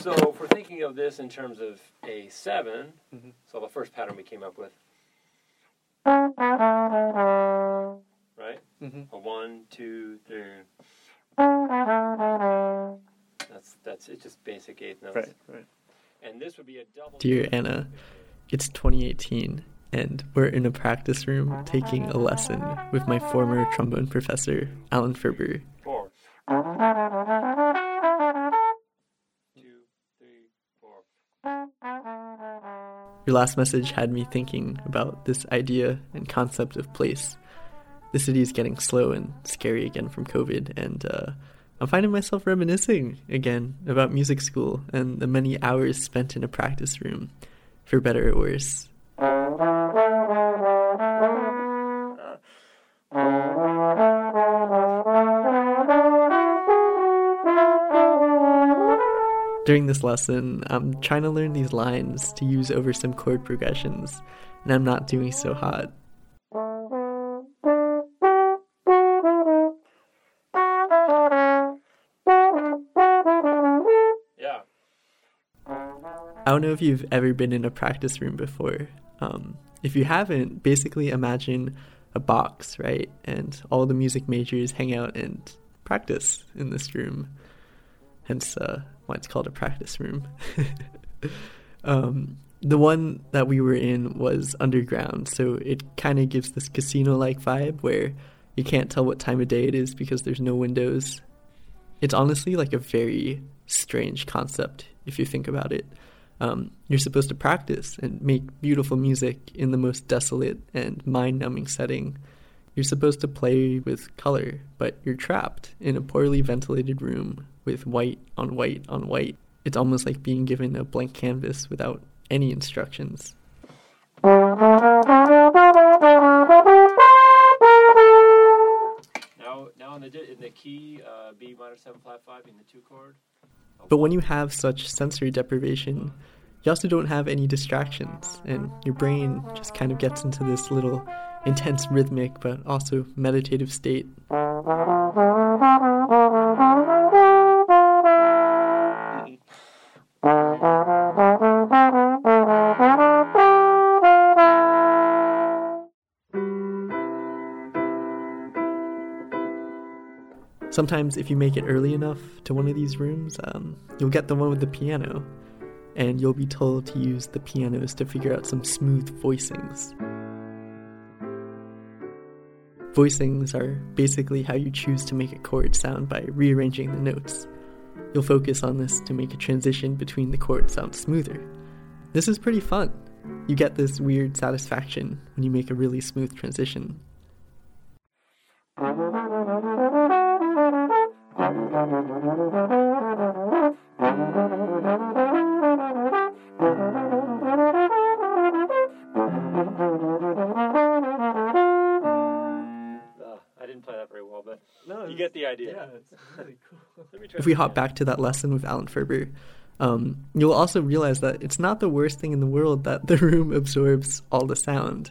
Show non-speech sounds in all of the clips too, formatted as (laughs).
So if we're thinking of this in terms of a 7 Mhm. so the first pattern we came up with, right? Mhm. A one, two, three. That's that's it's just basic eighth notes. Right, right. And this would be a double. Dear Anna, it's 2018, and we're in a practice room taking a lesson with my former trombone professor, Alan Ferber. Four. Your last message had me thinking about this idea and concept of place. The city is getting slow and scary again from COVID, and uh, I'm finding myself reminiscing again about music school and the many hours spent in a practice room, for better or worse. During this lesson, I'm trying to learn these lines to use over some chord progressions, and I'm not doing so hot. Yeah. I don't know if you've ever been in a practice room before. Um, if you haven't, basically imagine a box, right? And all the music majors hang out and practice in this room. Hence uh, why it's called a practice room. (laughs) um, the one that we were in was underground, so it kind of gives this casino like vibe where you can't tell what time of day it is because there's no windows. It's honestly like a very strange concept if you think about it. Um, you're supposed to practice and make beautiful music in the most desolate and mind numbing setting. You're supposed to play with color, but you're trapped in a poorly ventilated room with white on white on white. It's almost like being given a blank canvas without any instructions. Now, now in the in the key uh, B minor seven flat five in the two chord. But when you have such sensory deprivation, you also don't have any distractions, and your brain just kind of gets into this little intense rhythmic but also meditative state. Sometimes, if you make it early enough to one of these rooms, um, you'll get the one with the piano, and you'll be told to use the pianos to figure out some smooth voicings. Voicings are basically how you choose to make a chord sound by rearranging the notes. You'll focus on this to make a transition between the chords sound smoother. This is pretty fun. You get this weird satisfaction when you make a really smooth transition. (laughs) idea. Yeah, it's really cool. Let me (laughs) try if we hop back to that lesson with Alan Ferber, um, you'll also realize that it's not the worst thing in the world that the (laughs) room absorbs all the sound.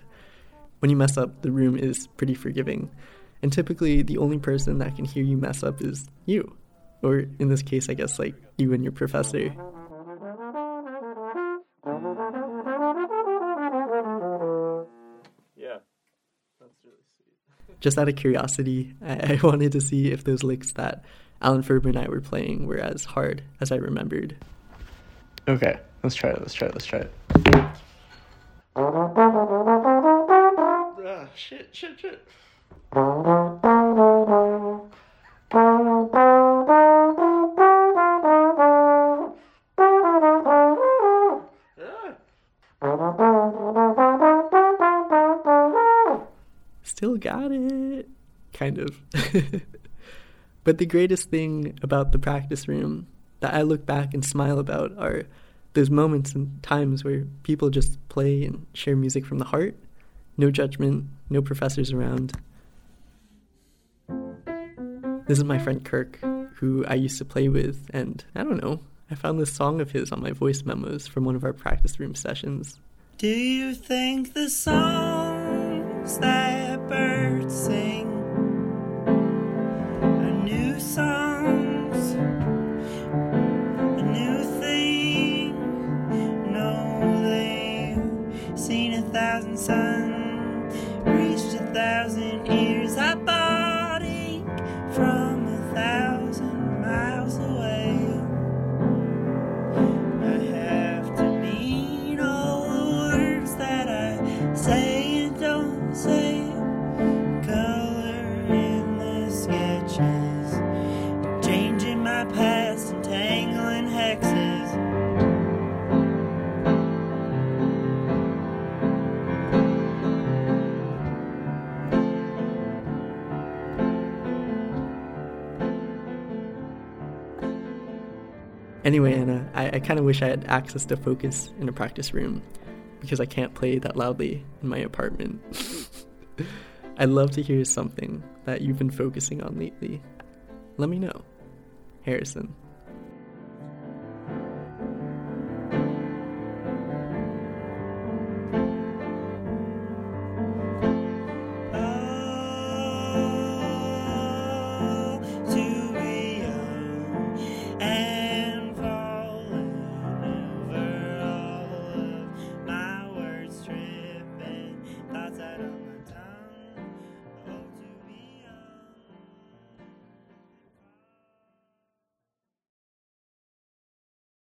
When you mess up, the room is pretty forgiving. And typically, the only person that can hear you mess up is you. Or in this case, I guess, like you and your professor. That's really sweet. (laughs) Just out of curiosity, I, I (laughs) wanted to see if those licks that Alan Ferber and I were playing were as hard as I remembered. Okay, let's try it. Let's try it. Let's try it. Ah, shit, shit, shit. (laughs) got it. Kind of. (laughs) but the greatest thing about the practice room that I look back and smile about are those moments and times where people just play and share music from the heart. No judgment, no professors around. This is my friend Kirk, who I used to play with, and I don't know, I found this song of his on my voice memos from one of our practice room sessions. Do you think the songs that birds sing a new song, a new thing. No, they've seen a thousand suns, reached a thousand years. Above. Anyway, Anna, I, I kind of wish I had access to focus in a practice room because I can't play that loudly in my apartment. (laughs) I'd love to hear something that you've been focusing on lately. Let me know. Harrison.